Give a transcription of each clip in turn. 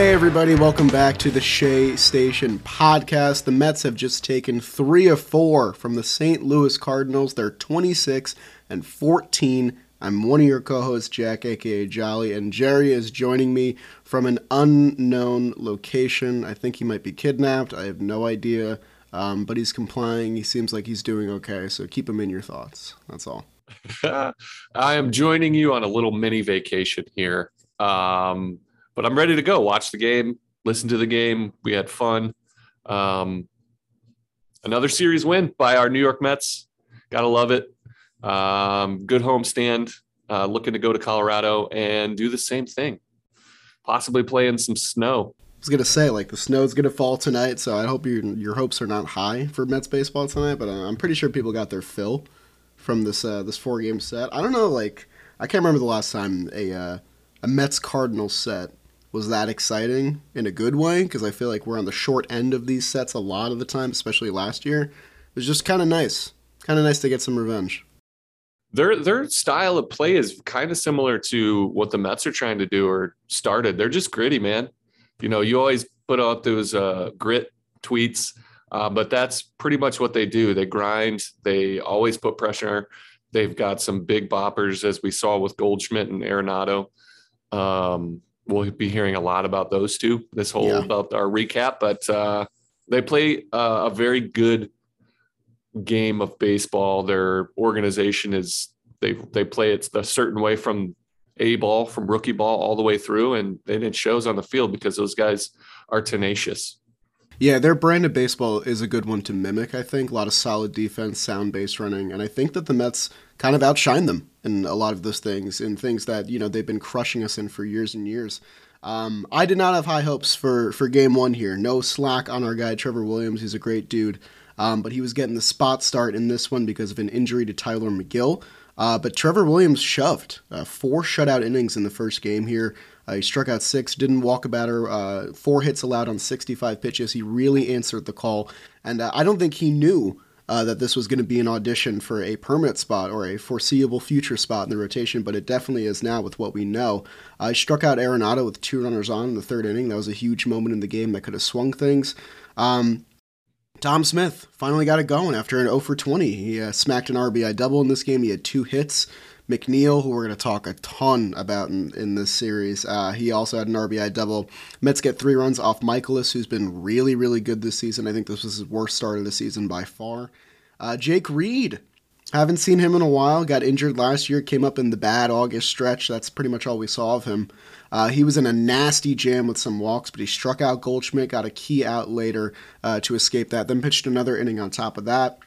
Hey, everybody, welcome back to the Shea Station podcast. The Mets have just taken three of four from the St. Louis Cardinals. They're 26 and 14. I'm one of your co hosts, Jack, aka Jolly, and Jerry is joining me from an unknown location. I think he might be kidnapped. I have no idea, um, but he's complying. He seems like he's doing okay, so keep him in your thoughts. That's all. I am joining you on a little mini vacation here. Um, but I'm ready to go. Watch the game, listen to the game. We had fun. Um, another series win by our New York Mets. Gotta love it. Um, good homestand. Uh, looking to go to Colorado and do the same thing. Possibly play in some snow. I was gonna say like the snow's gonna fall tonight, so I hope your your hopes are not high for Mets baseball tonight. But I'm pretty sure people got their fill from this uh, this four game set. I don't know, like I can't remember the last time a uh, a Mets Cardinals set was that exciting in a good way because I feel like we're on the short end of these sets a lot of the time, especially last year. It was just kind of nice, kind of nice to get some revenge. Their their style of play is kind of similar to what the Mets are trying to do or started. They're just gritty, man. You know, you always put out those uh, grit tweets, uh, but that's pretty much what they do. They grind. They always put pressure. They've got some big boppers, as we saw with Goldschmidt and Arenado. Um, we'll be hearing a lot about those two this whole Yeah. about our recap, but uh, they play uh, a very good game of baseball. Their organization is they they play it a certain way from a ball from rookie ball all the way through, and and it shows on the field because those guys are tenacious. Yeah, their brand of baseball is a good one to mimic, I think. A lot of solid defense, sound base running, and I think that the Mets kind of outshine them in a lot of those things, in things that, you know, they've been crushing us in for years and years. Um, I did not have high hopes for, for game one here. No slack on our guy, Trevor Williams. He's a great dude. Um, but he was getting the spot start in this one because of an injury to Tylor Megill. Uh, but Trevor Williams shoved uh, four shutout innings in the first game here. Uh, he struck out six, didn't walk a batter, uh, four hits allowed on 65 pitches. He really answered the call. And uh, I don't think he knew uh, that this was going to be an audition for a permanent spot or a foreseeable future spot in the rotation, but it definitely is now with what we know. Uh, he struck out Arenado with two runners on in the third inning. That was a huge moment in the game that could have swung things. Um, Dom Smith finally got it going after an 0 for 20. He uh, smacked an RBI double in this game. He had two hits. McNeil, who we're going to talk a ton about in, in this series, uh, he also had an RBI double. Mets get three runs off Mikolas, who's been really, really good this season. I think this was his worst start of the season by far. Uh, Jake Reed, haven't seen him in a while. Got injured last year, came up in the bad August stretch. That's pretty much all we saw of him. Uh, he was in a nasty jam with some walks, but he struck out Goldschmidt, got a key out later uh, to escape that. Then pitched another inning on top of that.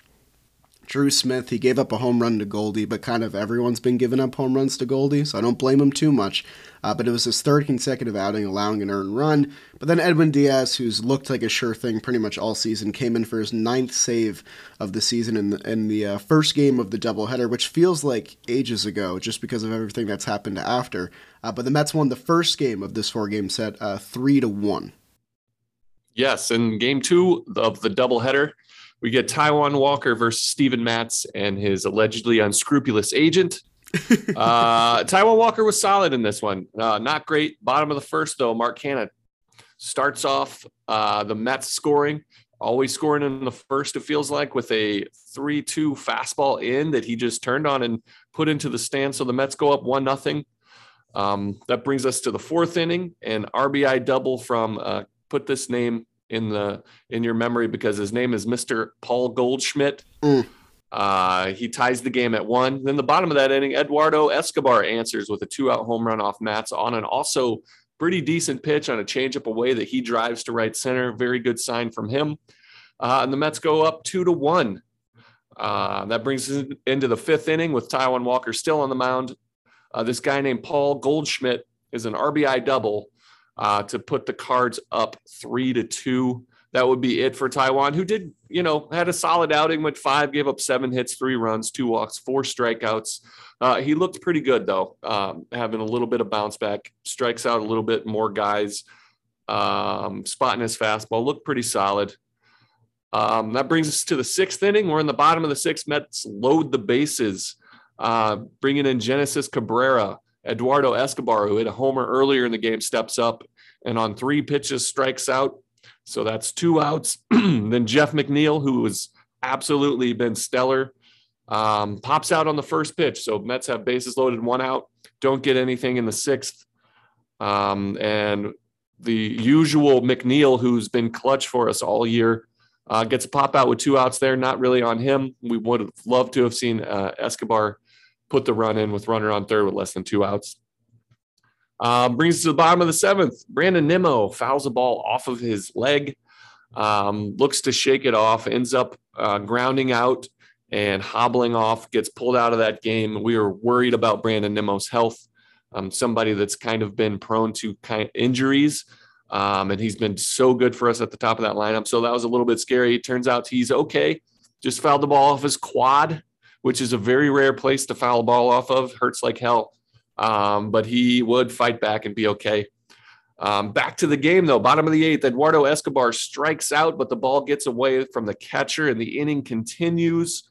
Drew Smith, he gave up a home run to Goldie, but kind of everyone's been giving up home runs to Goldie, so I don't blame him too much. Uh, but it was his third consecutive outing allowing an earned run. But then Edwin Diaz, who's looked like a sure thing pretty much all season, came in for his ninth save of the season in the, in the uh, first game of the doubleheader, which feels like ages ago just because of everything that's happened after. Uh, but the Mets won the first game of this four game set uh, 3 to 1. Yes, in game two of the doubleheader, we get Taijuan Walker versus Steven Matz and his allegedly unscrupulous agent. uh, Taijuan Walker was solid in this one. Uh, not great. Bottom of the first, though, Mark Canha starts off uh, the Mets scoring, always scoring in the first, it feels like, with a 3 2 fastball in that he just turned on and put into the stand. So the Mets go up 1 nothing. Um, that brings us to the fourth inning, an RBI double from uh, put this name in the in your memory because his name is Mr. Paul Goldschmidt. Mm. Uh, he ties the game at one. Then the bottom of that inning, Eduardo Escobar answers with a two-out home run off Matz on an also pretty decent pitch on a changeup away that he drives to right center. Very good sign from him. Uh, and the Mets go up two to one. Uh, that brings us into the fifth inning with Taijuan Walker still on the mound. Uh, this guy named Paul Goldschmidt is an RBI double uh, to put the Cards up three to two. That would be it for Taijuan, who did, you know, had a solid outing, went five, gave up seven hits, three runs, two walks, four strikeouts. Uh, he looked pretty good though, um, having a little bit of bounce back, strikes out a little bit more guys, um, spotting his fastball, looked pretty solid. Um, that brings us to the sixth inning. We're in the bottom of the sixth. Mets load the bases, uh, bringing in Genesis Cabrera. Eduardo Escobar, who hit a homer earlier in the game, steps up and on three pitches strikes out. So that's two outs. then Jeff McNeil, who has absolutely been stellar, um, pops out on the first pitch. So Mets have bases loaded, one out. Don't get anything in the sixth. Um, and the usual McNeil, who's been clutch for us all year, uh, gets a pop out with two outs there. Not really on him. We would have loved to have seen uh, Escobar put the run in with runner on third with less than two outs. Um, brings us to the bottom of the seventh. Brandon Nimmo fouls a ball off of his leg, um, looks to shake it off, ends up uh, grounding out and hobbling off, gets pulled out of that game. We were worried about Brandon Nimmo's health. Um, somebody that's kind of been prone to kind of injuries. Um, and he's been so good for us at the top of that lineup. So that was a little bit scary. It turns out he's okay. Just fouled the ball off his quad, which is a very rare place to foul a ball off of. Hurts like hell. Um, but he would fight back and be okay. Um, back to the game, though. Bottom of the eighth, Eduardo Escobar strikes out, but the ball gets away from the catcher, and the inning continues.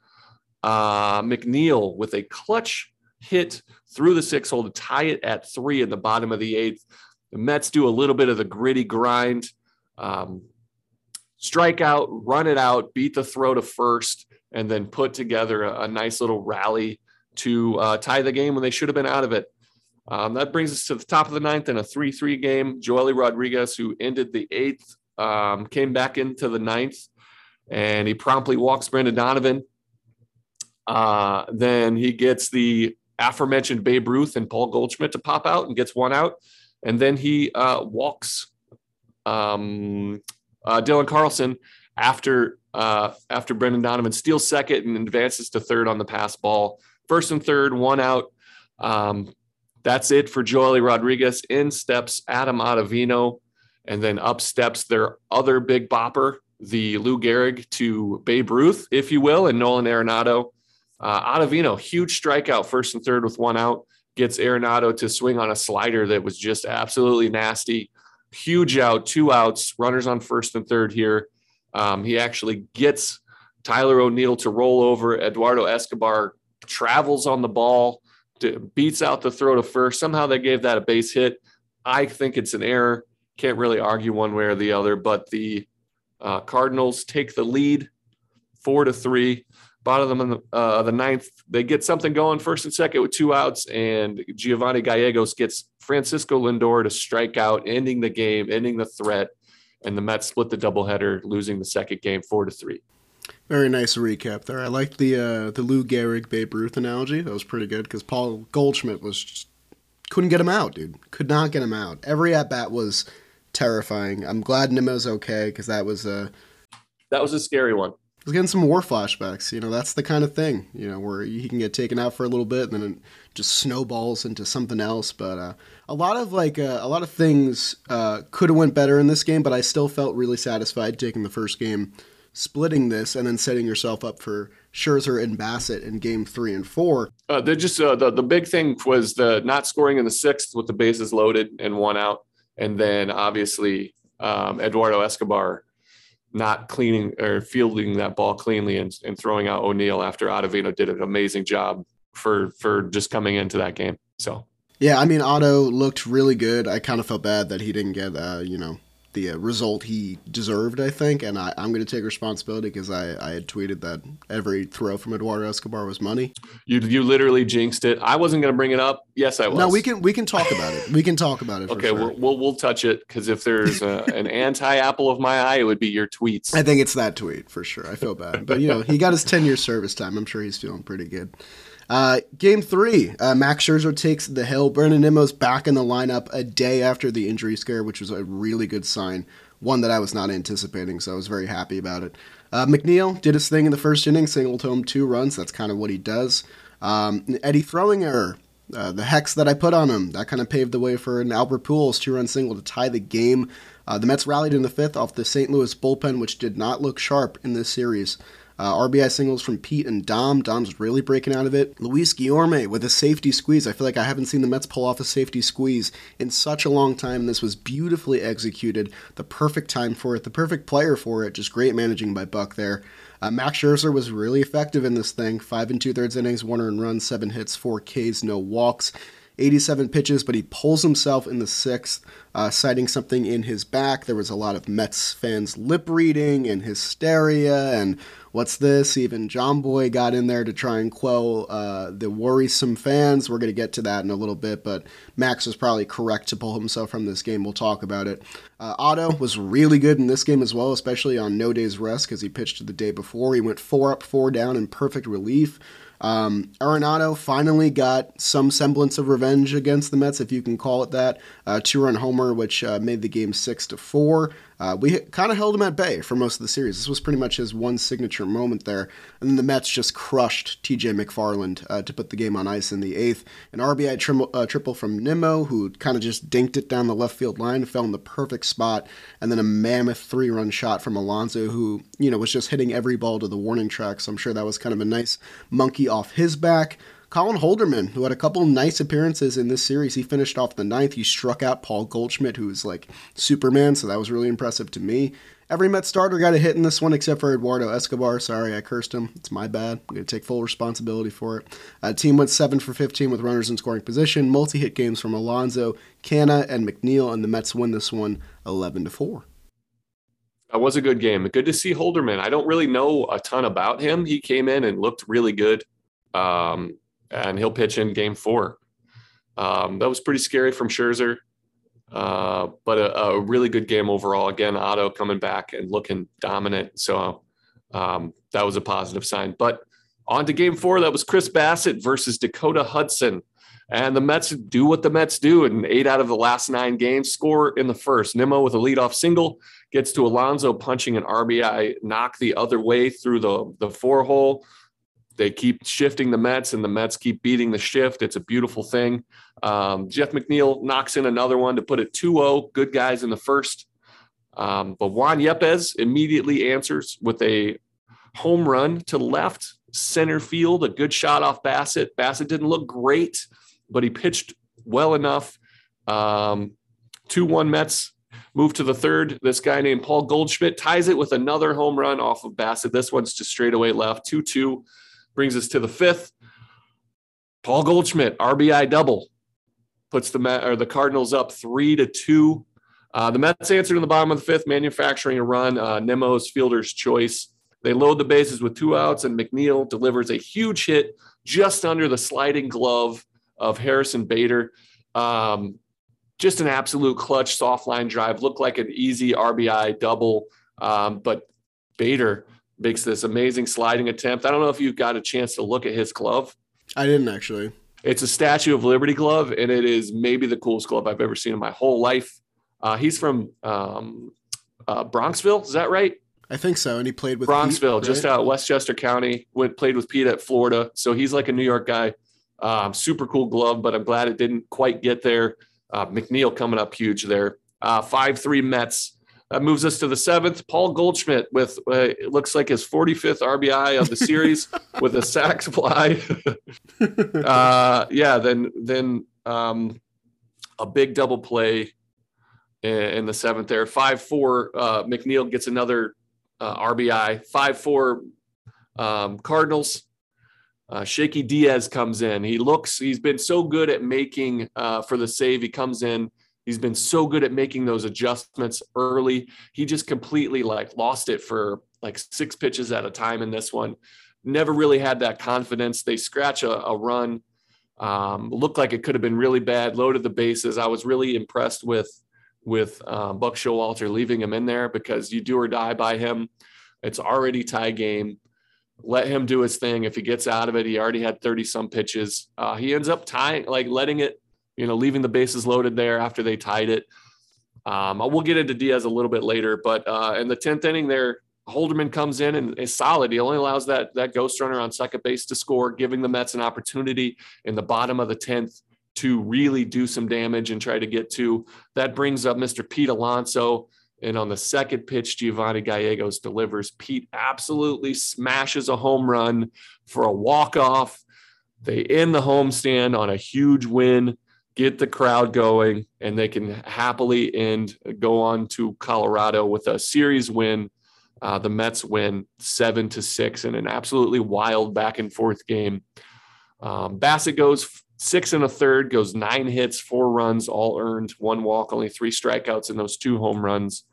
Uh, McNeil with a clutch hit through the six hole to tie it at three in the bottom of the eighth. The Mets do a little bit of the gritty grind, um, strike out, run it out, beat the throw to first, and then put together a, a nice little rally to uh, tie the game when they should have been out of it. Um, that brings us to the top of the ninth in a 3 3 game. Joely Rodriguez, who ended the eighth, um, came back into the ninth and he promptly walks Brendan Donovan. Uh, then he gets the aforementioned Babe Ruth and Paul Goldschmidt to pop out and gets one out and then he uh, walks um, uh, Dylan Carlson after uh, after Brendan Donovan steals second and advances to third on the pass ball. First and third, one out. Um, that's it for Joely Rodriguez. In steps Adam Ottavino, and then up steps their other big bopper, the Lou Gehrig to Babe Ruth, if you will, and Nolan Arenado. Uh, Ottavino, huge strikeout, first and third with one out gets Arenado to swing on a slider that was just absolutely nasty. Huge out, two outs, runners on first and third here. Um, he actually gets Tyler O'Neill to roll over. Eduardo Escobar travels on the ball, beats out the throw to first. Somehow they gave that a base hit. I think it's an error. Can't really argue one way or the other, but the uh, Cardinals take the lead four to three bottom of the, uh, the ninth. They get something going first and second with two outs, and Giovanni Gallegos gets Francisco Lindor to strike out, ending the game, ending the threat. And the Mets split the doubleheader, losing the second game four to three. Very nice recap there. I liked the uh, the Lou Gehrig Babe Ruth analogy. That was pretty good because Paul Goldschmidt was just couldn't get him out, dude. Could not get him out. Every at bat was terrifying. I'm glad Nimmo's okay because that was a that was a scary one I was getting some war flashbacks. You know, that's the kind of thing, you know, where he can get taken out for a little bit and then it just snowballs into something else. But uh, a lot of like uh, a lot of things uh, could have went better in this game, but I still felt really satisfied taking the first game, splitting this, and then setting yourself up for Scherzer and Bassitt in game three and four. Uh, they just uh, the the big thing was the not scoring in the sixth with the bases loaded and one out, and then obviously um, Eduardo Escobar not cleaning or fielding that ball cleanly and, and throwing out O'Neill after Ottavino did an amazing job for for just coming into that game. So yeah, I mean Otto looked really good. I kind of felt bad that he didn't get uh, you know the uh, result he deserved, I think. And I, am going to take responsibility because I, I had tweeted that every throw from Eduardo Escobar was money. You you literally jinxed it. I wasn't going to bring it up. Yes, I was. No, we can we can talk about it. We can talk about it. okay, sure. we'll, we'll, we'll touch it because if there's a, an anti apple of my eye, it would be your tweets. I think it's that tweet for sure. I feel bad, but you know he got his 10 year service time. I'm sure he's feeling pretty good. Uh, game three, uh, Max Scherzer takes the hill. Brandon Nimmo's back in the lineup a day after the injury scare, which was a really good sign. One that I was not anticipating, so I was very happy about it. Uh, McNeil did his thing in the first inning, singled home two runs. That's kind of what he does. Um, Eddie throwing error. Uh, the hex that I put on him, that kind of paved the way for an Albert Pujols two-run single to tie the game. Uh, the Mets rallied in the fifth off the St. Louis bullpen, which did not look sharp in this series. Uh, RBI singles from Pete and Dom. Dom's really breaking out of it. Luis Guillorme with a safety squeeze. I feel like I haven't seen the Mets pull off a safety squeeze in such a long time. This was beautifully executed. The perfect time for it. The perfect player for it. Just great managing by Buck there. Uh, Max Scherzer was really effective in this thing. Five and two thirds innings, one earned run, seven hits, four Ks, no walks. 87 pitches, but he pulls himself in the sixth, uh, citing something in his back. There was a lot of Mets fans lip reading and hysteria and what's this? Even John Boy got in there to try and quell uh, the worrisome fans. We're going to get to that in a little bit, but Max was probably correct to pull himself from this game. We'll talk about it. Uh, Otto was really good in this game as well, especially on no days rest because he pitched the day before. He went four up, four down in perfect relief. Um, Arenado finally got some semblance of revenge against the Mets, if you can call it that. Uh, two-run homer, which uh, made the game six to four. Uh, we kind of held him at bay for most of the series. This was pretty much his one signature moment there. And then the Mets just crushed TJ McFarland uh, to put the game on ice in the eighth. An RBI tri- uh, triple from Nimmo, who kind of just dinked it down the left field line, fell in the perfect spot. And then a mammoth three run shot from Alonso, who, you know, was just hitting every ball to the warning track. So I'm sure that was kind of a nice monkey off his back. Colin Holderman, who had a couple nice appearances in this series, he finished off the ninth. He struck out Paul Goldschmidt, who was like Superman, so that was really impressive to me. Every Met starter got a hit in this one except for Eduardo Escobar. Sorry, I cursed him. It's my bad. I'm going to take full responsibility for it. Uh, team went 7 for 15 with runners in scoring position. Multi hit games from Alonso, Canha, and McNeil, and the Mets win this one 11 to 4. That was a good game. Good to see Holderman. I don't really know a ton about him. He came in and looked really good. Um, and he'll pitch in game four. Um, that was pretty scary from Scherzer, uh, but a, a, really good game overall. Again, Otto coming back and looking dominant. So um, that was a positive sign. But on to game four, that was Chris Bassitt versus Dakota Hudson. And the Mets do what the Mets do in eight out of the last nine games, score in the first. Nimmo with a leadoff single gets to Alonso punching an RBI knock the other way through the, the four hole they keep shifting the Mets and the Mets keep beating the shift. It's a beautiful thing. Um, Jeff McNeil knocks in another one to put it 2 0. Good guys in the first. Um, but Juan Yepez immediately answers with a home run to left center field, a good shot off Bassitt. Bassitt didn't look great, but he pitched well enough. Um, 2 1 Mets move to the third. This guy named Paul Goldschmidt ties it with another home run off of Bassitt. This one's just straightaway left 2 2 brings us to the fifth. Paul Goldschmidt, RBI double, puts the Met, or the Cardinals up three to two. Uh, the Mets answered in the bottom of the fifth, manufacturing a run. Uh, Nimmo's fielder's choice. They load the bases with two outs, and McNeil delivers a huge hit just under the sliding glove of Harrison Bader. Um, just an absolute clutch soft line drive. Looked like an easy RBI double, um, but Bader makes this amazing sliding attempt. I don't know if you got a chance to look at his glove. I didn't actually. It's a Statue of Liberty glove, and it is maybe the coolest glove I've ever seen in my whole life. Uh, he's from um, uh, Bronxville, is that right? I think so. And he played with Bronxville, Pete, just out Westchester County. Went played with Pete at Florida, so he's like a New York guy. Um, super cool glove, but I'm glad it didn't quite get there. Uh, McNeil coming up huge there. Uh, five three Mets. That moves us to the seventh. Paul Goldschmidt with uh, it looks like his 45th RBI of the series with a sac fly. uh, yeah, then then um, a big double play in, in the seventh there. Five four. Uh, McNeil gets another uh, RBI. Five four. Um, Cardinals. Uh, Shaky Diaz comes in. He looks. He's been so good at making uh, for the save. He comes in He's been so good at making those adjustments early. He just completely like lost it for like six pitches at a time in this one. Never really had that confidence. They scratch a, a run. Um, looked like it could have been really bad. Loaded the bases. I was really impressed with with um, Buck Showalter leaving him in there because you do or die by him. It's already tie game. let him do his thing. If he gets out of it, he already had 30 some pitches. Uh, he ends up tying, like letting it, you know, leaving the bases loaded there after they tied it. Um, we'll get into Diaz a little bit later, but uh, in the 10th inning there, Holderman comes in and is solid. He only allows that, that ghost runner on second base to score, giving the Mets an opportunity in the bottom of the 10th to really do some damage and try to get to. That brings up Mr. Pete Alonso. And on the second pitch, Giovanni Gallegos delivers. Pete absolutely smashes a home run for a walk-off. They end the homestand on a huge win, get the crowd going, and they can happily end, go on to Colorado with a series win. Uh, the Mets win seven to six in an absolutely wild back and forth game. Um, Bassitt goes six and a third, goes nine hits, four runs, all earned, one walk, only three strikeouts in those two home runs.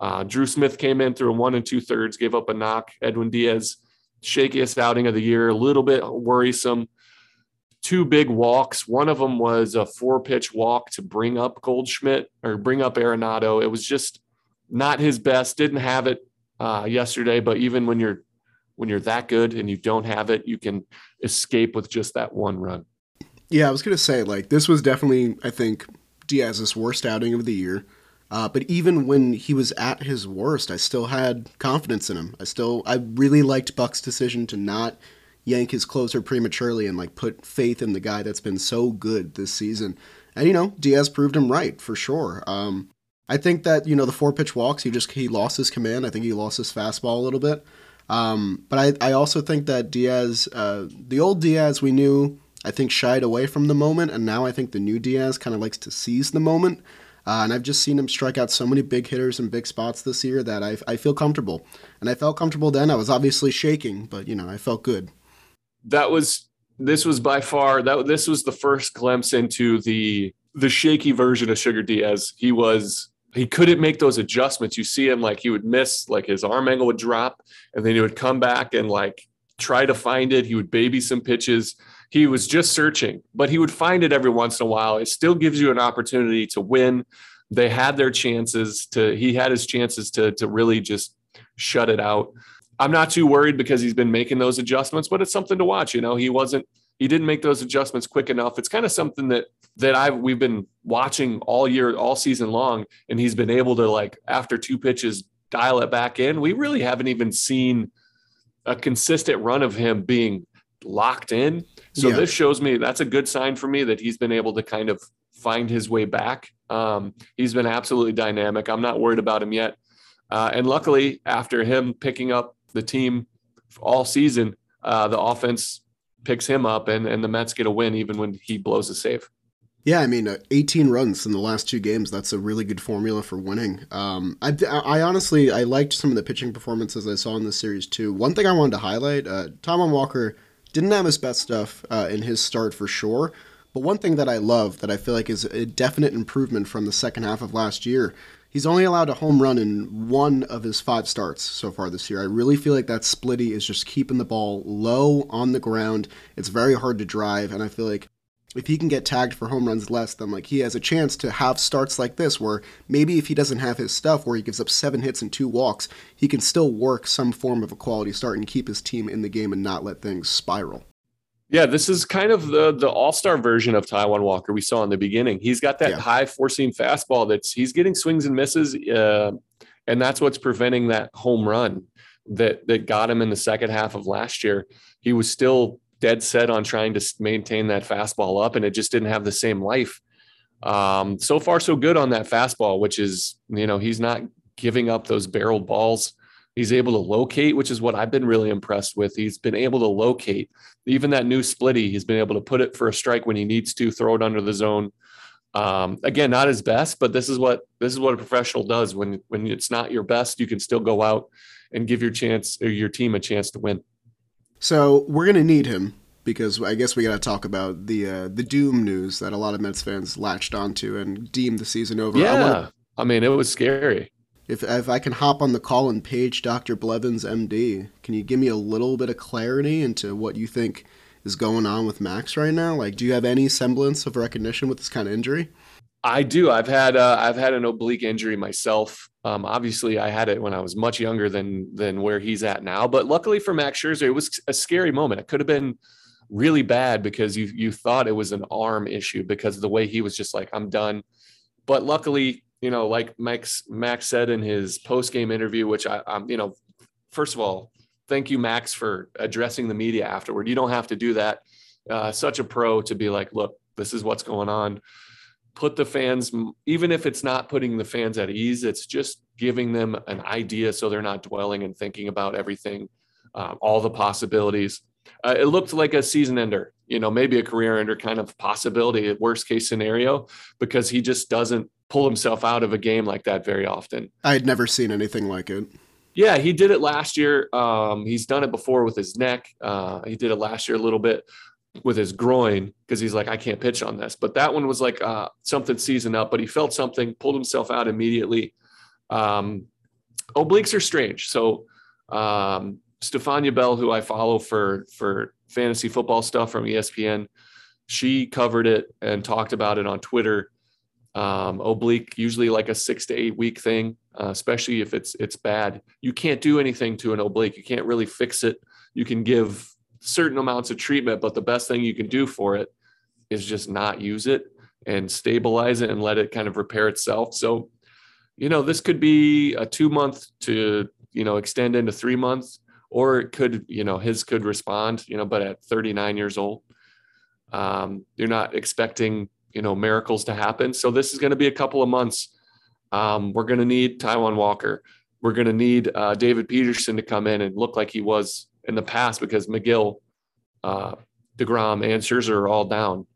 Uh, Drew Smith came in through a one and two thirds, gave up a knock. Edwin Diaz, shakiest outing of the year, a little bit worrisome. Two big walks. One of them was a four pitch walk to bring up Goldschmidt or bring up Arenado. It was just not his best. Didn't have it uh, yesterday, but even when you're when you're that good and you don't have it, you can escape with just that one run. Yeah, I was gonna say like this was definitely I think Diaz's worst outing of the year. Uh, but even when he was at his worst, I still had confidence in him. I still I really liked Buck's decision to not yank his closer prematurely and like put faith in the guy that's been so good this season. And you know, Diaz proved him right for sure. Um, I think that you know the four pitch walks, he just he lost his command. I think he lost his fastball a little bit. Um, but I, I also think that Diaz, uh, the old Diaz we knew, I think shied away from the moment, and now I think the new Diaz kind of likes to seize the moment. Uh, and I've just seen him strike out so many big hitters in big spots this year that I, I feel comfortable. And I felt comfortable then. I was obviously shaking, but you know I felt good. That was this was by far that this was the first glimpse into the the shaky version of Sugar Diaz. He was he couldn't make those adjustments. You see him like he would miss, like his arm angle would drop, and then he would come back and like try to find it. He would baby some pitches. He was just searching, but he would find it every once in a while. It still gives you an opportunity to win. They had their chances to, he had his chances to, to really just shut it out. I'm not too worried because he's been making those adjustments, but it's something to watch. You know, he wasn't, he didn't make those adjustments quick enough. It's kind of something that that I've we've been watching all year, all season long, and he's been able to like after two pitches dial it back in. We really haven't even seen a consistent run of him being locked in. So yeah. this shows me that's a good sign for me that he's been able to kind of find his way back. Um, he's been absolutely dynamic. I'm not worried about him yet. Uh, and luckily, after him picking up the team all season, uh, the offense picks him up, and and the Mets get a win even when he blows a save. Yeah, I mean, uh, 18 runs in the last two games. That's a really good formula for winning. Um, I, I honestly, I liked some of the pitching performances I saw in this series too. One thing I wanted to highlight: uh, Taijuan Walker didn't have his best stuff uh, in his start for sure. But one thing that I love that I feel like is a definite improvement from the second half of last year, he's only allowed a home run in one of his five starts so far this year. I really feel like that splitty is just keeping the ball low on the ground. It's very hard to drive, and I feel like if he can get tagged for home runs less, then like he has a chance to have starts like this where maybe if he doesn't have his stuff where he gives up seven hits and two walks, he can still work some form of a quality start and keep his team in the game and not let things spiral. Yeah, this is kind of the the all star version of Taijuan Walker we saw in the beginning. He's got that yeah. high four seam fastball that's he's getting swings and misses, uh, and that's what's preventing that home run that that got him in the second half of last year. He was still dead set on trying to maintain that fastball up, and it just didn't have the same life. Um, so far, so good on that fastball, which is, you know, he's not giving up those barreled balls. He's able to locate, which is what I've been really impressed with. He's been able to locate even that new splitty. He's been able to put it for a strike when he needs to, throw it under the zone. Um, again, not his best, but this is what this is what a professional does. When when it's not your best, you can still go out and give your chance or your team a chance to win. So we're gonna need him because I guess we got to talk about the uh, the doom news that a lot of Mets fans latched onto and deemed the season over. Yeah, I, wanna, I mean it was scary. If if I can hop on the call and page Dr. Blevins, MD, can you give me a little bit of clarity into what you think is going on with Max right now? Like, do you have any semblance of recognition with this kind of injury? I do. I've had uh, I've had an oblique injury myself. Um, obviously, I had it when I was much younger than than where he's at now. But luckily for Max Scherzer, it was a scary moment. It could have been really bad because you you thought it was an arm issue because of the way he was just like I'm done. But luckily, you know, like Max Max said in his post game interview, which I, I'm, you know, first of all, thank you, Max, for addressing the media afterward. You don't have to do that. Uh, such a pro to be like, look, this is what's going on put the fans, even if it's not putting the fans at ease, it's just giving them an idea so they're not dwelling and thinking about everything, uh, all the possibilities. Uh, it looked like a season ender, you know, maybe a career ender kind of possibility, worst case scenario, because he just doesn't pull himself out of a game like that very often. I had never seen anything like it. Yeah, he did it last year. Um, he's done it before with his neck. Uh, he did it last year a little bit with his groin because he's like, I can't pitch on this. But that one was like uh, something seasoned up, but he felt something, pulled himself out immediately. Um, obliques are strange. So um, Stephania Bell, who I follow for for fantasy football stuff from ESPN, she covered it and talked about it on Twitter. Um, oblique usually like a six to eight week thing, uh, especially if it's it's bad. You can't do anything to an oblique. You can't really fix it. You can give certain amounts of treatment, but the best thing you can do for it is just not use it and stabilize it and let it kind of repair itself. So, you know, this could be a two month to, you know, extend into three months, or it could, you know, his could respond, you know, but at 39 years old, um, you're not expecting, you know, miracles to happen. So this is going to be a couple of months. Um, we're going to need Taijuan Walker. We're going to need uh, David Peterson to come in and look like he was in the past because Megill, uh, DeGrom, and Scherzer are all down.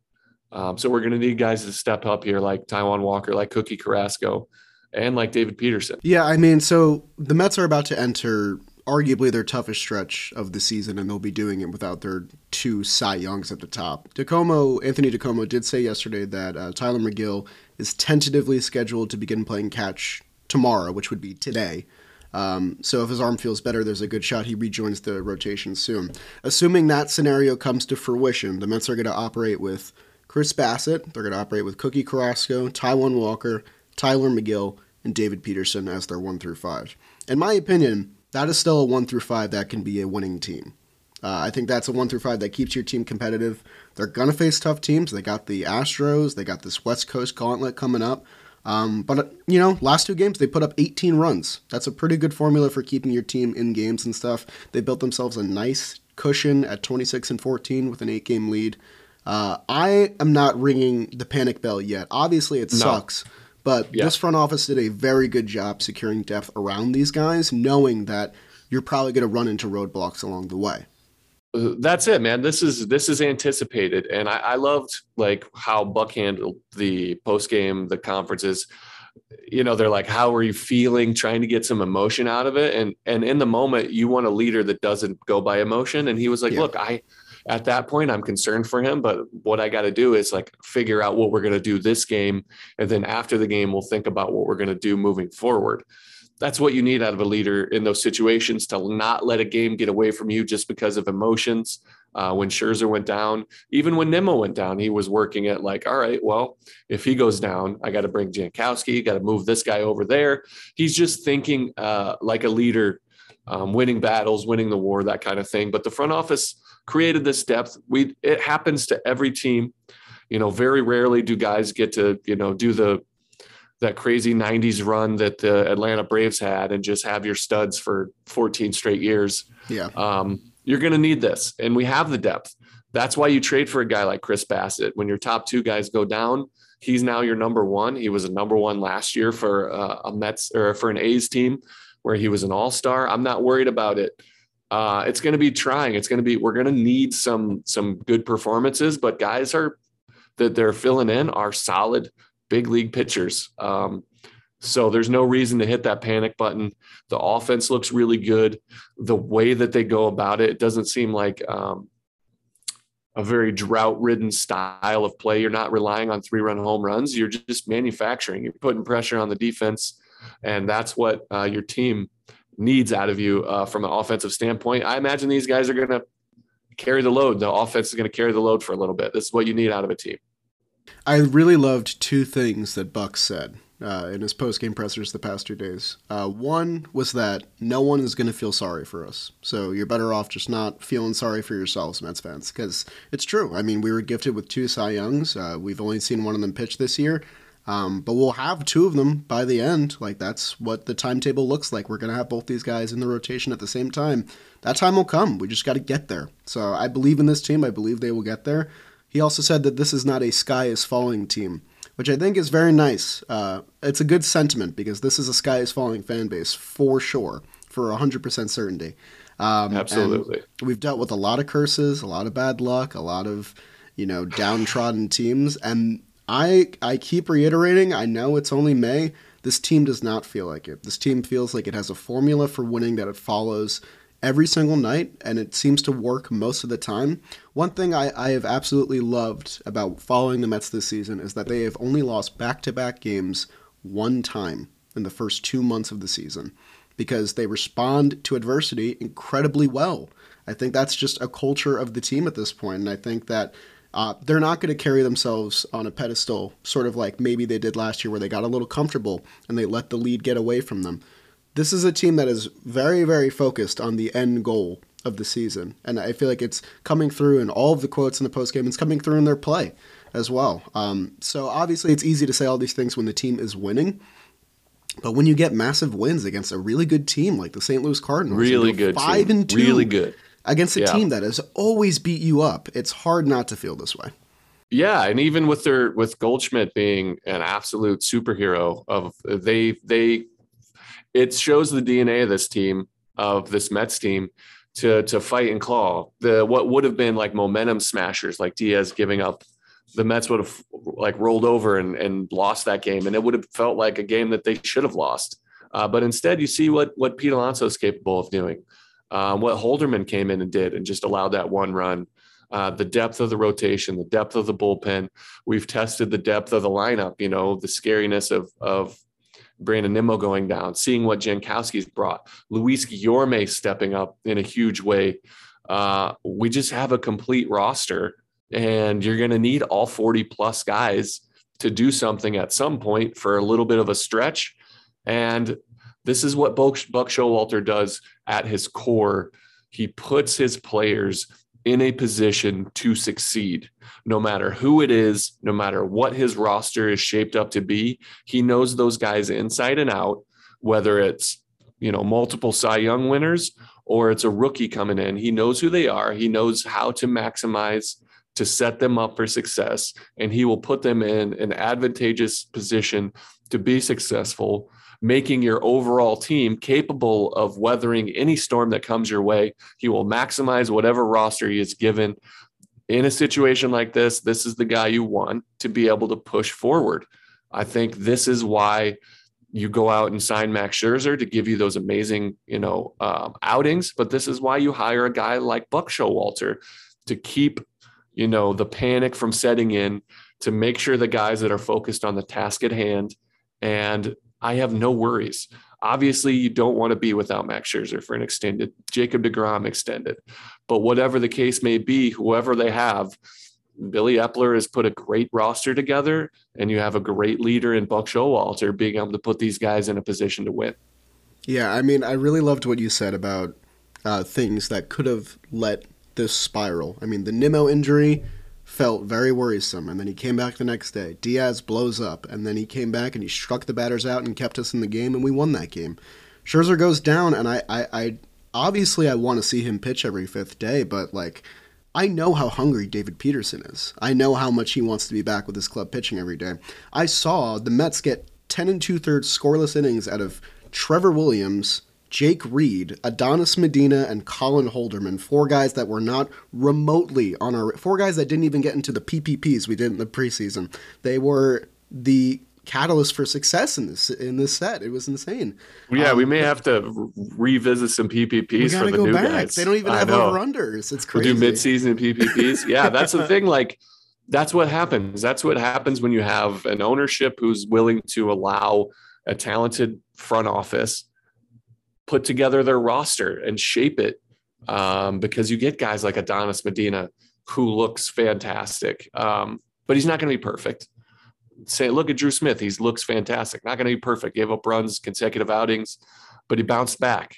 Um, so we're going to need guys to step up here, like Taijuan Walker, like Cookie Carrasco, and like David Peterson. Yeah, I mean, so the Mets are about to enter arguably their toughest stretch of the season, and they'll be doing it without their two Cy Youngs at the top. DiComo, Anthony DiComo did say yesterday that uh, Tylor Megill is tentatively scheduled to begin playing catch tomorrow, which would be today. Um, so if his arm feels better, there's a good shot he rejoins the rotation soon. Assuming that scenario comes to fruition, the Mets are going to operate with Chris Bassitt, they're going to operate with Cookie Carrasco, Taijuan Walker, Tylor Megill, and David Peterson as their one through five. In my opinion, that is still a one through five that can be a winning team. Uh, I think that's a one through five that keeps your team competitive. They're gonna face tough teams. They got the Astros. They got this West Coast gauntlet coming up. Um, but you know, last two games they put up 18 runs. That's a pretty good formula for keeping your team in games and stuff. They built themselves a nice cushion at 26 and 14 with an eight-game lead. Uh, I am not ringing the panic bell yet. Obviously, it no. sucks, but yeah. this front office did a very good job securing depth around these guys, knowing that you're probably going to run into roadblocks along the way that's it, man. This is this is anticipated, and I, I loved like how Buck handled the post game, the conferences. You know, they're like, "How are you feeling?" Trying to get some emotion out of it, and and in the moment, you want a leader that doesn't go by emotion. And he was like, yeah. "Look, I." At that point, I'm concerned for him, but what I got to do is like figure out what we're going to do this game, and then after the game, we'll think about what we're going to do moving forward that's what you need out of a leader in those situations to not let a game get away from you just because of emotions. Uh, when Scherzer went down, even when Nimmo went down, he was working at like, all right, well, if he goes down, I got to bring Jankowski, got to move this guy over there. He's just thinking uh, like a leader, um, winning battles, winning the war, that kind of thing. But the front office created this depth. We it happens to every team. You know, very rarely do guys get to you know do the that crazy 90s run that the Atlanta Braves had and just have your studs for 14 straight years. Yeah. Um, you're going to need this. And we have the depth. That's why you trade for a guy like Chris Bassitt. When your top two guys go down, he's now your number one. He was a number one last year for uh, a Mets or for an A's team where he was an all star. I'm not worried about it. Uh, it's going to be trying. It's going to be, we're going to need some, some good performances, but guys are that they're filling in are solid big league pitchers. Um, so there's no reason to hit that panic button. The offense looks really good. The way that they go about it, it doesn't seem like um, a very drought ridden style of play. You're not relying on three run home runs. You're just manufacturing. You're putting pressure on the defense. And that's what uh, your team needs out of you uh, from an offensive standpoint. I imagine these guys are going to carry the load. The offense is going to carry the load for a little bit. This is what you need out of a team. I really loved two things that Buck said uh, in his post-game pressers the past two days. Uh, one was that no one is going to feel sorry for us, so you're better off just not feeling sorry for yourselves, Mets fans, because it's true. I mean, we were gifted with two Cy Youngs. Uh, we've only seen one of them pitch this year. Um, but we'll have two of them by the end. Like that's what the timetable looks like. We're gonna have both these guys in the rotation at the same time. That time will come. We just got to get there. So I believe in this team. I believe they will get there. He also said that this is not a sky is falling team, which I think is very nice. Uh, it's a good sentiment because this is a sky is falling fan base for sure, for 100% certainty. Um, Absolutely. We've dealt with a lot of curses, a lot of bad luck, a lot of you know downtrodden teams, and I I keep reiterating, I know it's only May. This team does not feel like it. This team feels like it has a formula for winning that it follows every single night, and it seems to work most of the time. One thing I, I have absolutely loved about following the Mets this season is that they have only lost back to back games one time in the first two months of the season because they respond to adversity incredibly well. I think that's just a culture of the team at this point, and I think that uh, they're not going to carry themselves on a pedestal, sort of like maybe they did last year, where they got a little comfortable and they let the lead get away from them. This is a team that is very, very focused on the end goal of the season, and I feel like it's coming through in all of the quotes in the postgame. It's coming through in their play as well. Um, so obviously, it's easy to say all these things when the team is winning. But when you get massive wins against a really good team like the St. Louis Cardinals, really good, five team. and two, really good, against a yeah. team that has always beat you up, it's hard not to feel this way. Yeah, and even with their with Goldschmidt being an absolute superhero of they they it shows the DNA of this team of this Mets team to to fight and claw. The what would have been like momentum smashers like Diaz giving up the Mets would have like rolled over and, and lost that game, and it would have felt like a game that they should have lost. Uh, but instead, you see what what Pete Alonso is capable of doing um, what Holderman came in and did and just allowed that one run. Uh, the depth of the rotation, the depth of the bullpen. We've tested the depth of the lineup, you know, the scariness of, of Brandon Nimmo going down, seeing what Jankowski's brought, Luis Guillorme stepping up in a huge way. Uh, we just have a complete roster, and you're going to need all 40 plus guys to do something at some point for a little bit of a stretch. And this is what Buck, Buck Showalter does at his core. He puts his players in a position to succeed, no matter who it is, no matter what his roster is shaped up to be. He knows those guys inside and out, whether it's you know multiple Cy Young winners or it's a rookie coming in. He knows who they are. He knows how to maximize to set them up for success, and he will put them in an advantageous position to be successful making your overall team capable of weathering any storm that comes your way. He will maximize whatever roster he is given. In a situation like this, this is the guy you want to be able to push forward. I think this is why you go out and sign Max Scherzer to give you those amazing, you know, um, outings. But this is why you hire a guy like Buck Showalter to keep, you know, the panic from setting in, to make sure the guys that are focused on the task at hand and I have no worries. Obviously, you don't want to be without Max Scherzer for an extended, Jacob DeGrom extended. But whatever the case may be, whoever they have, Billy Eppler has put a great roster together, and you have a great leader in Buck Showalter being able to put these guys in a position to win. Yeah, I mean, I really loved what you said about uh, things that could have let this spiral. I mean, the Nimmo injury felt very worrisome. And then he came back the next day. Diaz blows up, and then he came back and he struck the batters out and kept us in the game, and we won that game. Scherzer goes down, and I, I, I obviously I want to see him pitch every fifth day, but like. I know how hungry David Peterson is. I know how much he wants to be back with his club pitching every day. I saw the Mets get 10 and two thirds scoreless innings out of Trevor Williams, Jake Reed, Adonis Medina, and Colin Holderman. Four guys that were not remotely on our. Four guys that didn't even get into the PPPs we did in the preseason. They were the catalyst for success in this in this set. It was insane. Yeah, um, we may have to revisit some PPPs for the new back. guys. They don't even have over unders. It's crazy. We'll do midseason PPPs. Yeah, that's the thing. Like that's what happens. That's what happens when you have an ownership who's willing to allow a talented front office put together their roster and shape it um, because you get guys like Adonis Medina who looks fantastic. Um, but he's not going to be perfect. Say, look at Drew Smith. He looks fantastic. Not going to be perfect. Gave up runs, consecutive outings, but he bounced back.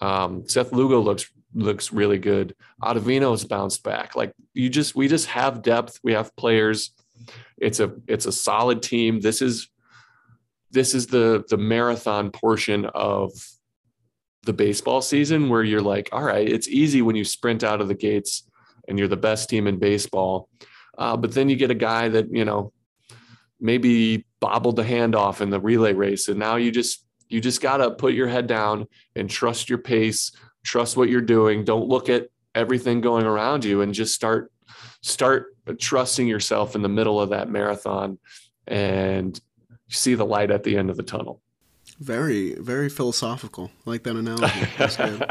Um, Seth Lugo looks looks really good. Ottavino's bounced back. Like you just we just have depth. We have players. It's a it's a solid team. This is this is the the marathon portion of the baseball season where you're like, all right, it's easy when you sprint out of the gates and you're the best team in baseball. Uh, but then you get a guy that, you know, maybe bobbled the handoff in the relay race. And now you just, you just got to put your head down and trust your pace, trust what you're doing. Don't look at everything going around you and just start, start trusting yourself in the middle of that marathon and see the light at the end of the tunnel. Very, very philosophical. I like that analogy. That's good.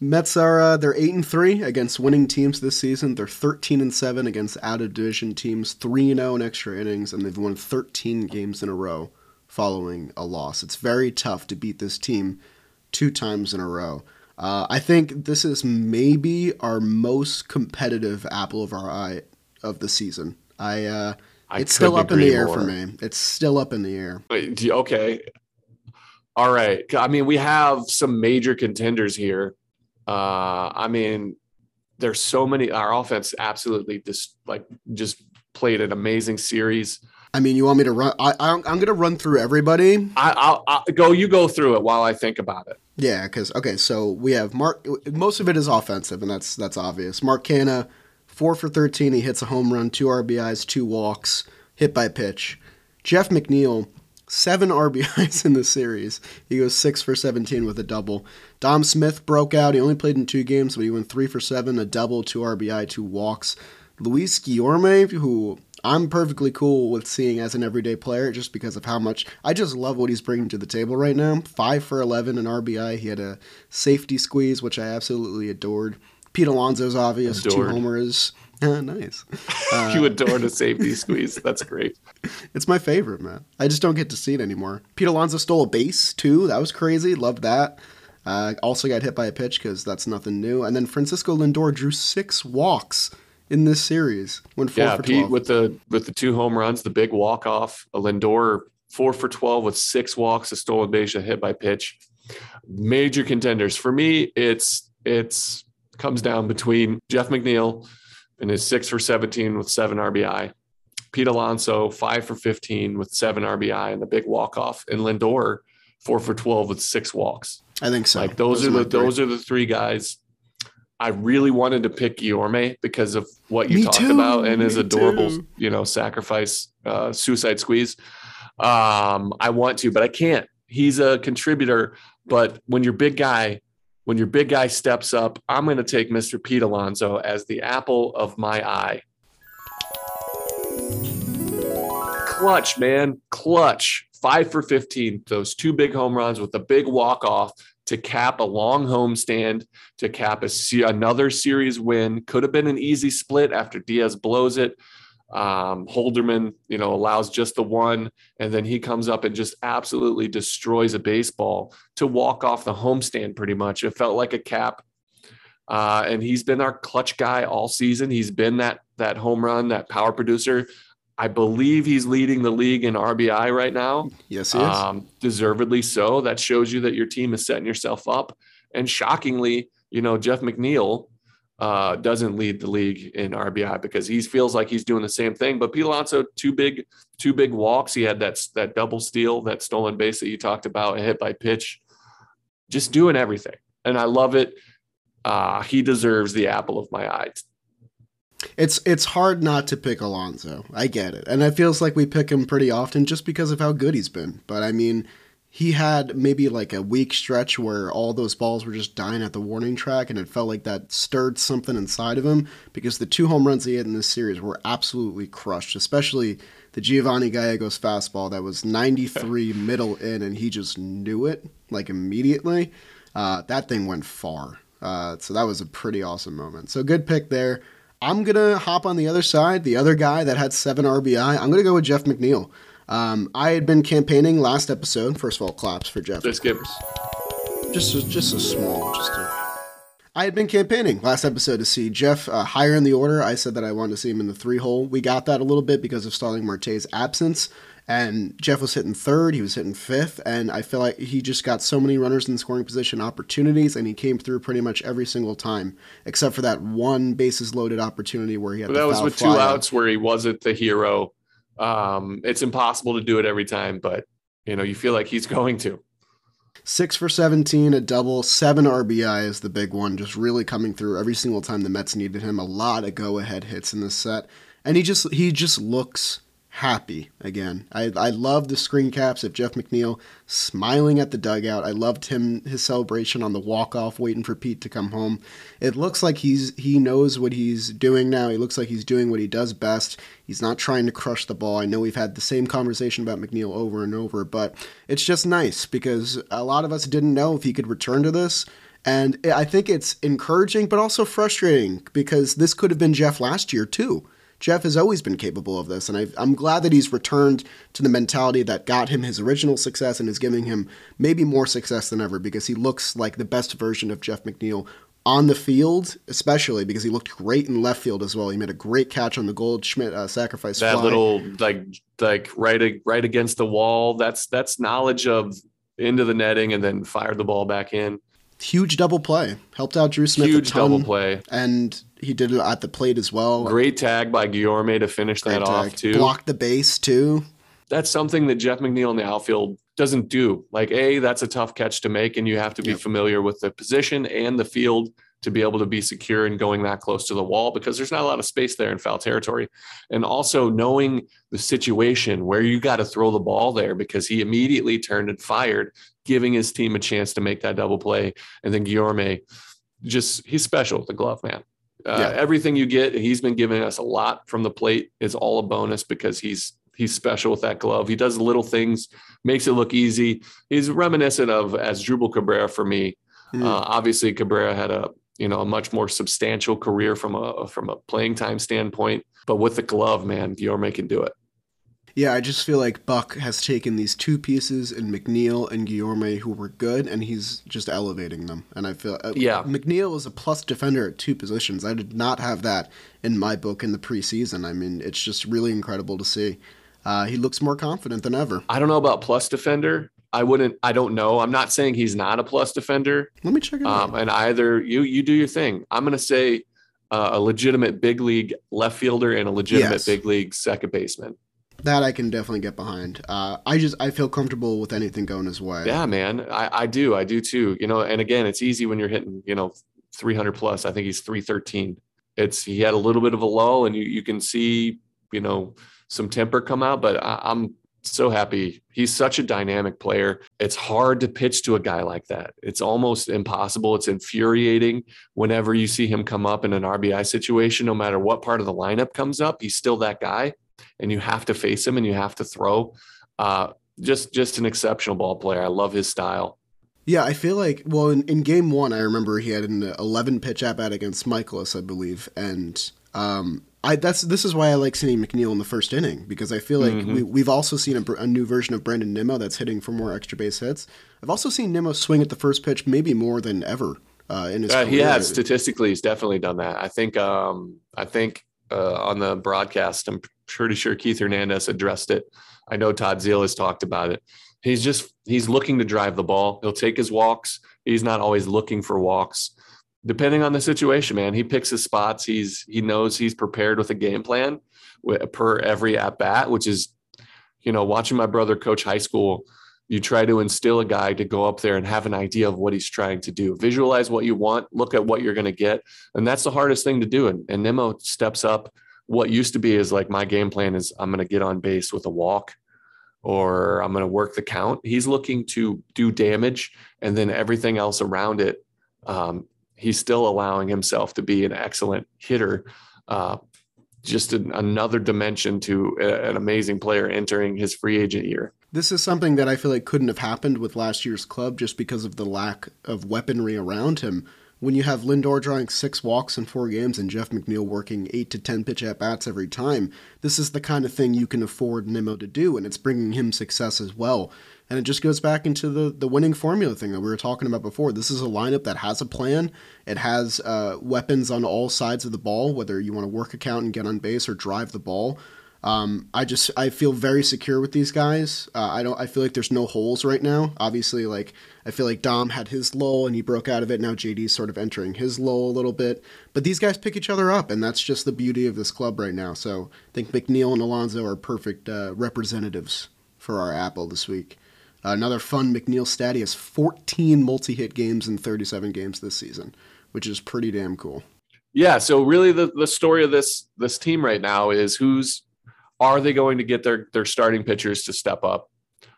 Mets are uh, they're eight and three against winning teams this season. They're thirteen and seven against out of division teams, three and zero oh in extra innings, and they've won thirteen games in a row following a loss. It's very tough to beat this team two times in a row. Uh, I think this is maybe our most competitive apple of our eye of the season. I, uh, I it's still up in the air more. for me. It's still up in the air. Okay, all right. I mean, we have some major contenders here. Uh, I mean, there's so many. Our offense absolutely just like just played an amazing series. I mean, you want me to run? I, I am going to run through everybody. I, will go. You go through it while I think about it. Yeah, because okay, so we have Mark. Most of it is offensive, and that's that's obvious. Mark Canha, four for thirteen. He hits a home run, two RBIs, two walks, hit by pitch. Jeff McNeil, seven RBIs in the series. He goes six for 17 with a double. Dom Smith broke out. He only played in two games, but he went three for seven, a double, two RBI, two walks. Luis Guillorme, who I'm perfectly cool with seeing as an everyday player just because of how much I just love what he's bringing to the table right now. Five for 11 in RBI. He had a safety squeeze, which I absolutely adored. Pete Alonso's obvious, adored. two homers. nice. Uh, you adore the safety squeeze. That's great. It's my favorite, man. I just don't get to see it anymore. Pete Alonso stole a base too. That was crazy. Loved that. Uh, also got hit by a pitch because that's nothing new. And then Francisco Lindor drew six walks in this series. Went four yeah, for Pete 12. with the with the two home runs, the big walk off. A Lindor four for twelve with six walks, a stolen base, a hit by pitch. Major contenders for me. It's it's comes down between Jeff McNeil and his six for 17 with seven RBI. Pete Alonso, five for 15 with seven RBI and the big walk off. And Lindor, four for 12 with six walks. I think so. Like those, those are the those are the three guys. I really wanted to pick Guillorme because of what you Me talked too. about and his Me adorable, too. you know, sacrifice, uh, suicide squeeze. Um, I want to, but I can't. He's a contributor, but when you're big guy, when your big guy steps up, I'm going to take Mr. Pete Alonso as the apple of my eye. Clutch, man. Clutch. Five for 15. Those two big home runs with a big walk off to cap a long homestand, to cap a, another series win. Could have been an easy split after Diaz blows it. Um, Holderman, you know, allows just the one, and then he comes up and just absolutely destroys a baseball to walk off the homestand. Pretty much, it felt like a cap. Uh, and he's been our clutch guy all season. He's been that that home run, that power producer. I believe he's leading the league in RBI right now. Yes, he is. Um, deservedly so. That shows you that your team is setting yourself up. And shockingly, you know, Jeff McNeil, uh, doesn't lead the league in RBI because he feels like he's doing the same thing. But Pete Alonso, two big, two big walks. He had that that double steal, that stolen base that you talked about, a hit by pitch, just doing everything, and I love it. Uh, he deserves the apple of my eye. It's it's hard not to pick Alonso. I get it, and it feels like we pick him pretty often just because of how good he's been. But I mean, he had maybe like a week stretch where all those balls were just dying at the warning track, and it felt like that stirred something inside of him because the two home runs he had in this series were absolutely crushed, especially the Giovanni Gallegos fastball that was 93 middle in, and he just knew it like immediately. Uh, that thing went far. Uh, so that was a pretty awesome moment. So good pick there. I'm going to hop on the other side, the other guy that had seven RBI. I'm going to go with Jeff McNeil. Um, I had been campaigning last episode. First of all, claps for Jeff. Let's give just a, just a small, just a. I had been campaigning last episode to see Jeff uh, higher in the order. I said that I wanted to see him in the three hole. We got that a little bit because of Starling Marte's absence. And Jeff was hitting third, he was hitting fifth, and I feel like he just got so many runners in scoring position opportunities, and he came through pretty much every single time, except for that one bases loaded opportunity where he had. But that was with two outs where he wasn't the hero. Um, it's impossible to do it every time, but you know you feel like he's going to. Six for 17, a double, seven RBI is the big one, just really coming through every single time the Mets needed him. A lot of go ahead hits in this set. And he just he just looks happy again. I, I love the screen caps of Jeff McNeil smiling at the dugout. I loved him his celebration on the walk off, waiting for Pete to come home. It looks like he's he knows what he's doing now. He looks like he's doing what he does best. He's not trying to crush the ball. I know we've had the same conversation about McNeil over and over, but it's just nice because a lot of us didn't know if he could return to this. And I think it's encouraging, but also frustrating because this could have been Jeff last year, too. Jeff has always been capable of this, and i am glad that he's returned to the mentality that got him his original success and is giving him maybe more success than ever because he looks like the best version of Jeff McNeil on the field, especially because he looked great in left field as well. He made a great catch on the Goldschmidt uh, sacrifice. That fly. little like like right right against the wall. That's that's knowledge of into the netting and then fired the ball back in. Huge double play. Helped out Drew Smith. Huge double play. And he did it at the plate as well. Great tag by Guillorme to finish Great that tag. off too. Blocked the base too. That's something that Jeff McNeil in the outfield doesn't do. Like a, that's a tough catch to make, and you have to be yep. familiar with the position and the field to be able to be secure and going that close to the wall because there's not a lot of space there in foul territory. And also knowing the situation where you got to throw the ball there because he immediately turned and fired, giving his team a chance to make that double play. And then Guillorme, just he's special, with the glove man. Uh, yeah. Everything you get, he's been giving us a lot from the plate is all a bonus because he's he's special with that glove. He does little things, makes it look easy. He's reminiscent of Asdrubal Cabrera for me. Mm. Uh, obviously, Cabrera had a you know a much more substantial career from a from a playing time standpoint, but with the glove, man, Guillorme can do it. Yeah, I just feel like Buck has taken these two pieces in McNeil and Guillorme who were good, and he's just elevating them. And I feel uh, yeah, McNeil is a plus defender at two positions. I did not have that in my book in the preseason. I mean, it's just really incredible to see. Uh, he looks more confident than ever. I don't know about plus defender. I wouldn't. I don't know. I'm not saying he's not a plus defender. Let me check it um, out. And either you you do your thing. I'm going to say uh, a legitimate big league left fielder and a legitimate yes. big league second baseman. That I can definitely get behind. Uh, I just I feel comfortable with anything going his way. Yeah, man, I, I do, I do too. You know, and again, it's easy when you're hitting, you know, 300 plus. I think he's 313. It's he had a little bit of a lull, and you you can see, you know, some temper come out. But I, I'm so happy. He's such a dynamic player. It's hard to pitch to a guy like that. It's almost impossible. It's infuriating whenever you see him come up in an RBI situation, no matter what part of the lineup comes up. He's still that guy and you have to face him and you have to throw. Uh, just just an exceptional ball player. I love his style. Yeah, I feel like well in, in game one, I remember he had an 11 pitch at bat against Mikolas, I believe, and um, I that's this is why I like seeing McNeil in the first inning because I feel like mm-hmm. we, we've also seen a, a, new version of Brandon Nimmo that's hitting for more extra base hits. I've also seen Nimmo swing at the first pitch maybe more than ever uh, in his. Uh, he has statistically, he's definitely done that. I think. Um, I think uh, on the broadcast. I'm pretty sure Keith Hernandez addressed it. I know Todd Zeile has talked about it. He's just he's looking to drive the ball. He'll take his walks. He's not always looking for walks. Depending on the situation, man, he picks his spots. He's he knows he's prepared with a game plan per every at bat, which is, you know, watching my brother coach high school you try to instill a guy to go up there and have an idea of what he's trying to do. Visualize what you want look at what you're going to get and that's the hardest thing to do. And, and nimmo steps up what used to be is like my game plan is i'm going to get on base with a walk or i'm going to work the count. He's looking to do damage and then everything else around it um, he's still allowing himself to be an excellent hitter uh, just an, another dimension to a, an amazing player entering his free agent year this is something that I feel like couldn't have happened with last year's club just because of the lack of weaponry around him. When you have Lindor drawing six walks in four games and Jeff McNeil working eight to ten pitch at bats every time, this is the kind of thing you can afford Nimmo to do, and it's bringing him success as well. And it just goes back into the, the winning formula thing that we were talking about before. This is a lineup that has a plan. It has uh, weapons on all sides of the ball, whether you want to work a count and get on base or drive the ball. Um, I just I feel very secure with these guys. Uh, I don't I feel like there's no holes right now. Obviously, like I feel like Dom had his lull and he broke out of it. Now JD's sort of entering his lull a little bit. But these guys pick each other up, and that's just the beauty of this club right now. So I think McNeil and Alonso are perfect uh, representatives for our Apple this week. Uh, another fun McNeil stat: he has 14 multi-hit games in 37 games this season, which is pretty damn cool. Yeah. So really, the the story of this this team right now is who's are they going to get their their starting pitchers to step up?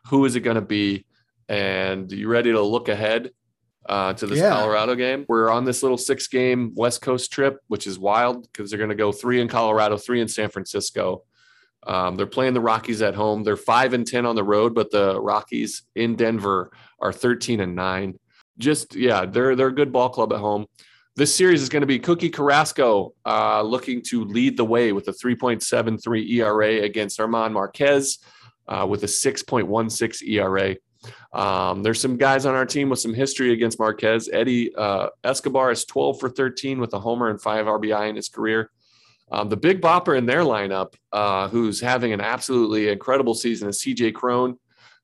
Who is it going to be? And you ready to look ahead uh, to this Yeah. Colorado game? We're on this little six game West Coast trip, which is wild because they're going to go three in Colorado, three in San Francisco. Um, they're playing the Rockies at home. They're five and ten on the road, but the Rockies in Denver are thirteen and nine. Just yeah, they're they're a good ball club at home. This series is going to be Cookie Carrasco uh, looking to lead the way with a 3.73 ERA against German Marquez uh, with a 6.16 ERA. Um, there's some guys on our team with some history against Marquez. Eddie uh, Escobar is 12 for 13 with a homer and five RBI in his career. Um, the big bopper in their lineup, uh, who's having an absolutely incredible season, is CJ Cron.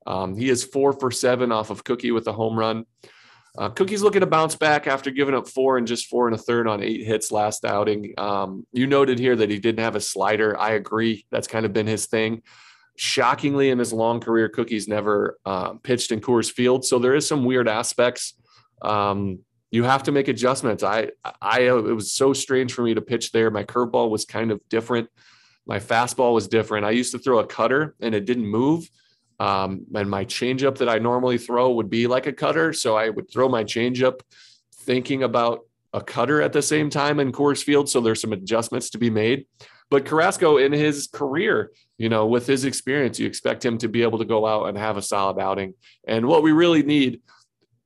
Um, he is four for seven off of Cookie with a home run. Uh, Cookie's looking to bounce back after giving up four and just four and a third on eight hits last outing. Um, you noted here that he didn't have a slider. I agree. That's kind of been his thing. Shockingly, in his long career, Cookie's never uh, pitched in Coors Field, so there is some weird aspects. Um, you have to make adjustments. I, I, it was so strange for me to pitch there. My curveball was kind of different. My fastball was different. I used to throw a cutter and it didn't move. Um, and my changeup that I normally throw would be like a cutter. So I would throw my changeup thinking about a cutter at the same time in Coors Field. So there's some adjustments to be made. But Carrasco, in his career, you know, with his experience, you expect him to be able to go out and have a solid outing. And what we really need,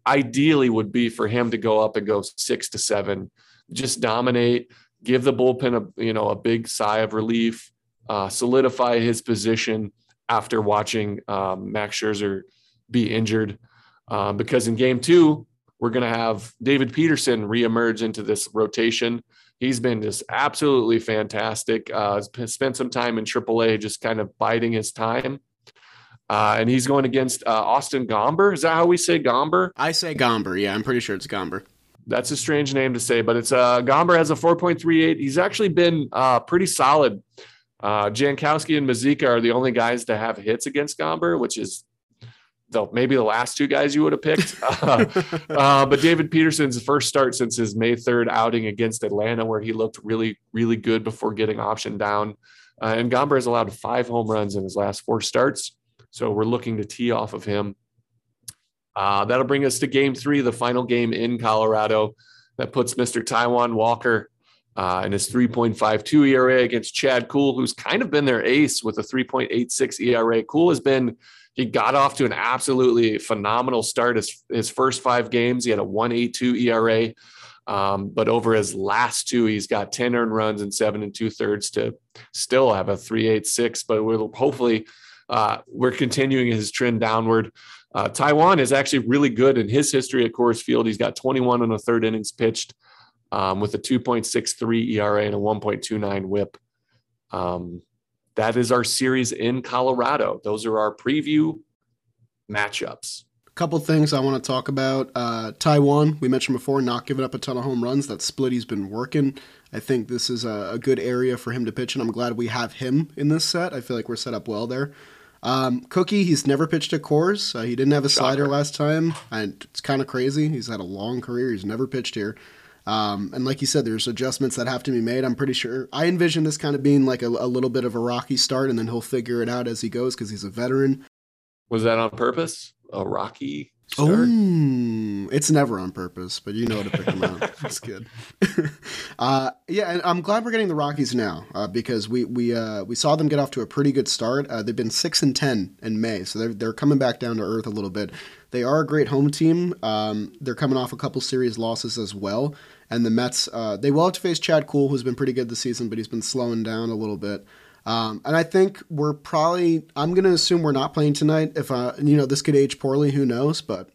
ideally, would be for him to go up and go six to seven, just dominate, give the bullpen a you know a big sigh of relief, uh, solidify his position after watching um, Max Scherzer be injured. Um, because in game two, we're going to have David Peterson reemerge into this rotation. He's been just absolutely fantastic. Uh, spent some time in AAA, just kind of biding his time. Uh, and he's going against uh, Austin Gomber. Is that how we say Gomber? I say Gomber. Yeah, I'm pretty sure it's Gomber. That's a strange name to say, but it's uh, Gomber has a 4.38. He's actually been uh, pretty solid. Uh, Jankowski and Mazeika are the only guys to have hits against Gomber, which is the, maybe the last two guys you would have picked. uh, uh, but David Peterson's first start since his May 3rd outing against Atlanta, where he looked really, really good before getting optioned down. Uh, and Gomber has allowed five home runs in his last four starts. So we're looking to tee off of him. Uh, that'll bring us to game three, the final game in Colorado. That puts Mr. Taijuan Walker uh, and his 3.52 ERA against Chad Kuhl, who's kind of been their ace with a 3.86 ERA. Kuhl has been, he got off to an absolutely phenomenal start. His, his first five games, he had a 1.82 ERA. Um, but over his last two, he's got 10 earned runs and seven and two thirds to still have a 3.86. But we'll hopefully, uh, we're continuing his trend downward. Uh, Taijuan is actually really good in his history at Coors Field. He's got 21 and a third innings pitched um, with a 2.63 ERA and a 1.29 whip. Um, that is our series in Colorado. Those are our preview matchups. A couple things I want to talk about. Uh, Taijuan, we mentioned before, not giving up a ton of home runs. That split he's been working. I think this is a, a good area for him to pitch, and I'm glad we have him in this set. I feel like we're set up well there. Um, Cookie, he's never pitched at Coors. Uh, he didn't have a slider Shocker. last time, and it's kind of crazy. He's had a long career. He's never pitched here. Um, and like you said, there's adjustments that have to be made. I'm pretty sure. I envision this kind of being like a, a little bit of a rocky start, and then he'll figure it out as he goes because he's a veteran. Was that on purpose? A rocky start? Oh, it's never on purpose, but you know how to pick them out. That's good. uh, yeah, and I'm glad we're getting the Rockies now uh, because we we uh, we saw them get off to a pretty good start. Uh, they've been six and ten in May, so they're they're coming back down to earth a little bit. They are a great home team. Um, they're coming off a couple series losses as well, and the Mets uh, they will have to face Chad Kuhl, who's been pretty good this season, but he's been slowing down a little bit. Um, and I think we're probably, I'm going to assume we're not playing tonight. If, uh, you know, this could age poorly, who knows? But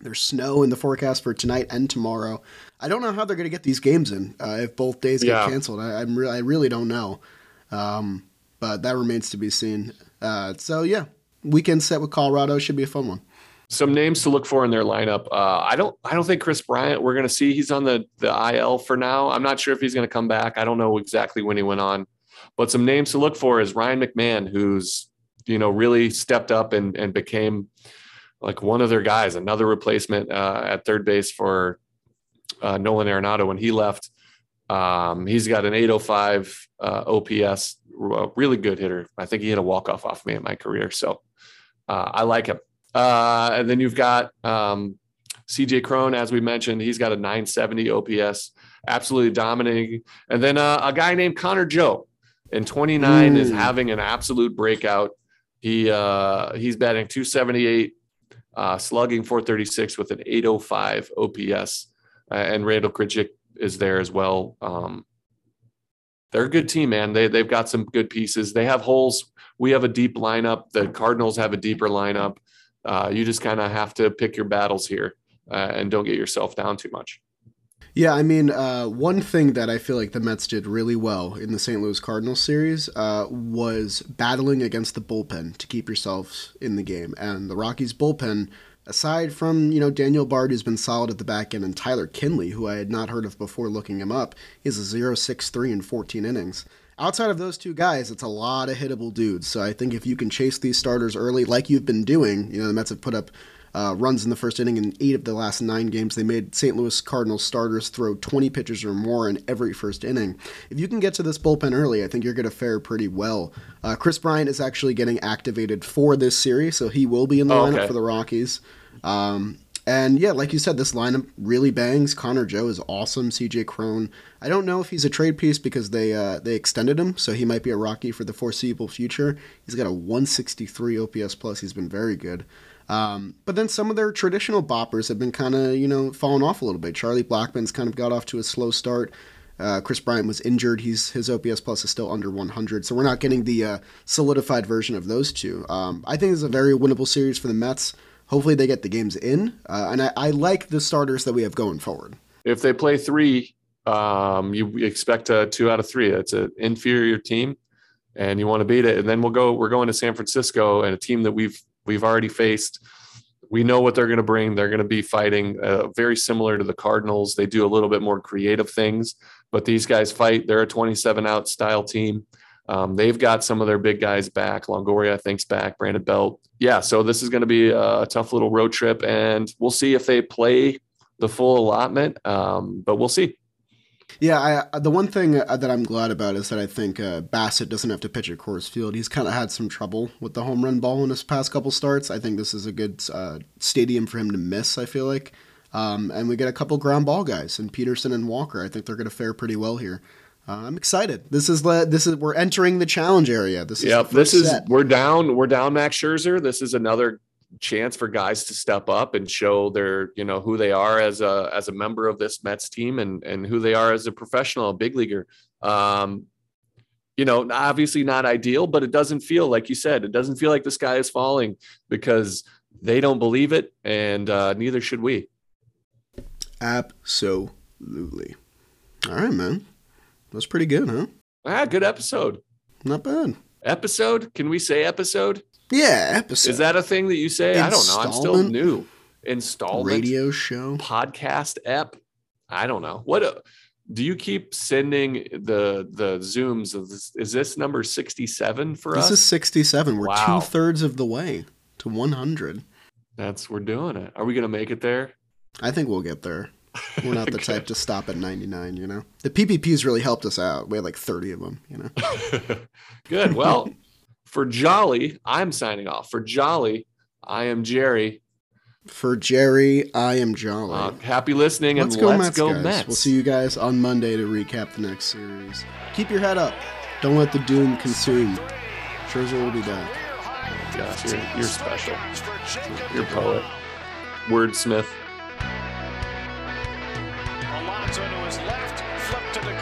there's snow in the forecast for tonight and tomorrow. I don't know how they're going to get these games in uh, if both days Yeah. get canceled. I, I'm re- I really don't know. Um, but that remains to be seen. Uh, so, yeah, weekend set with Colorado should be a fun one. Some names to look for in their lineup. Uh, I don't. I don't think Kris Bryant. We're going to see. He's on the the IL for now. I'm not sure if he's going to come back. I don't know exactly when he went on, but some names to look for is Ryan McMahon, who's you know really stepped up and and became like one of their guys, another replacement uh, at third base for uh, Nolan Arenado when he left. Um, he's got an 805 uh, OPS, really good hitter. I think he hit a walk off off me in my career, so uh, I like him. Uh, and then you've got um, CJ Cron, as we mentioned, he's got a 970 OPS, absolutely dominating. And then uh, a guy named Connor Joe in 29 is Mm. having an absolute breakout. He uh, he's batting 278, uh, slugging 436 with an 805 OPS. Uh, and Randal Grichuk is there as well. Um, they're a good team, man. They they've got some good pieces. They have holes. We have a deep lineup. The Cardinals have a deeper lineup. Uh, you just kind of have to pick your battles here uh, and don't get yourself down too much. Yeah, I mean, uh, one thing that I feel like the Mets did really well in the St. Louis Cardinals series uh, was battling against the bullpen to keep yourselves in the game. And the Rockies bullpen, aside from you know Daniel Bard, who's been solid at the back end, and Tyler Kinley, who I had not heard of before looking him up, is a 0.63 in 14 innings. Outside of those two guys, it's a lot of hittable dudes. So I think if you can chase these starters early, like you've been doing, you know the Mets have put up uh, runs in the first inning in eight of the last nine games. They made St. Louis Cardinals starters throw 20 pitches or more in every first inning. If you can get to this bullpen early, I think you're going to fare pretty well. Uh, Kris Bryant is actually getting activated for this series, so he will be in the Oh, lineup okay. for the Rockies. Um, and yeah, like you said, this lineup really bangs. Connor Joe is awesome. CJ Cron. I don't know if he's a trade piece because they uh, they extended him, so he might be a Rocky for the foreseeable future. He's got a 163 OPS plus. He's been very good. Um, but then some of their traditional boppers have been kind of, you know, falling off a little bit. Charlie Blackmon's kind of got off to a slow start. Uh, Kris Bryant was injured. He's his OPS plus is still under 100, so we're not getting the uh, solidified version of those two. Um, I think it's a very winnable series for the Mets. Hopefully, they get the games in, uh, and I, I like the starters that we have going forward. If they play three, um, you expect a two out of three. It's an inferior team, and you want to beat it. And then we'll go. We're going to San Francisco and a team that we've we've already faced. We know what they're going to bring. They're going to be fighting uh, very similar to the Cardinals. They do a little bit more creative things, but these guys fight. They're a 27 out style team. Um, they've got some of their big guys back. Longoria, I think's back. Brandon Belt. Yeah, so this is going to be a tough little road trip, and we'll see if they play the full allotment. Um, but we'll see. Yeah, I, the one thing uh, that I'm glad about is that I think uh, Bassitt doesn't have to pitch at Coors Field. He's kind of had some trouble with the home run ball in his past couple starts. I think this is a good uh, stadium for him to miss. I feel like, um, and we get a couple ground ball guys and Peterson and Walker. I think they're going to fare pretty well here. Uh, I'm excited. This is the this is we're entering the challenge area. This is Yep, this is set. we're down. We're down Max Scherzer. This is another chance for guys to step up and show their you know who they are as a as a member of this Mets team and and who they are as a professional, a big leaguer. Um, you know, obviously not ideal, but it doesn't feel like you said. It doesn't feel like the sky is falling because they don't believe it, and uh, neither should we. absolutely. All right, man. That's pretty good, huh? Ah, good episode. Not bad. Episode? Can we say episode? Yeah, episode. Is that a thing that you say? I don't know. I'm still new. Installment radio show? podcast app. I don't know. What uh, do you keep sending the the zooms? Of this, is this number 67 for This us? This is 67. We're Wow. two thirds of the way to 100. That's we're doing it. Are we gonna make it there? I think we'll get there. We're not the Okay. type to stop at 99, you know? The PPPs really helped us out. We had like 30 of them, you know? Good. Well, for Jolly, I'm signing off. For Jolly, I am Jerry. For Jerry, I am Jolly. Uh, happy listening let's and go, let's Mets, go guys. Mets. We'll see you guys on Monday to recap the next series. Keep your head up. Don't let the doom consume. Scherzer will be back. Gosh, you're, you're special. You're a poet. Wordsmith. Alonso to his left, flip to the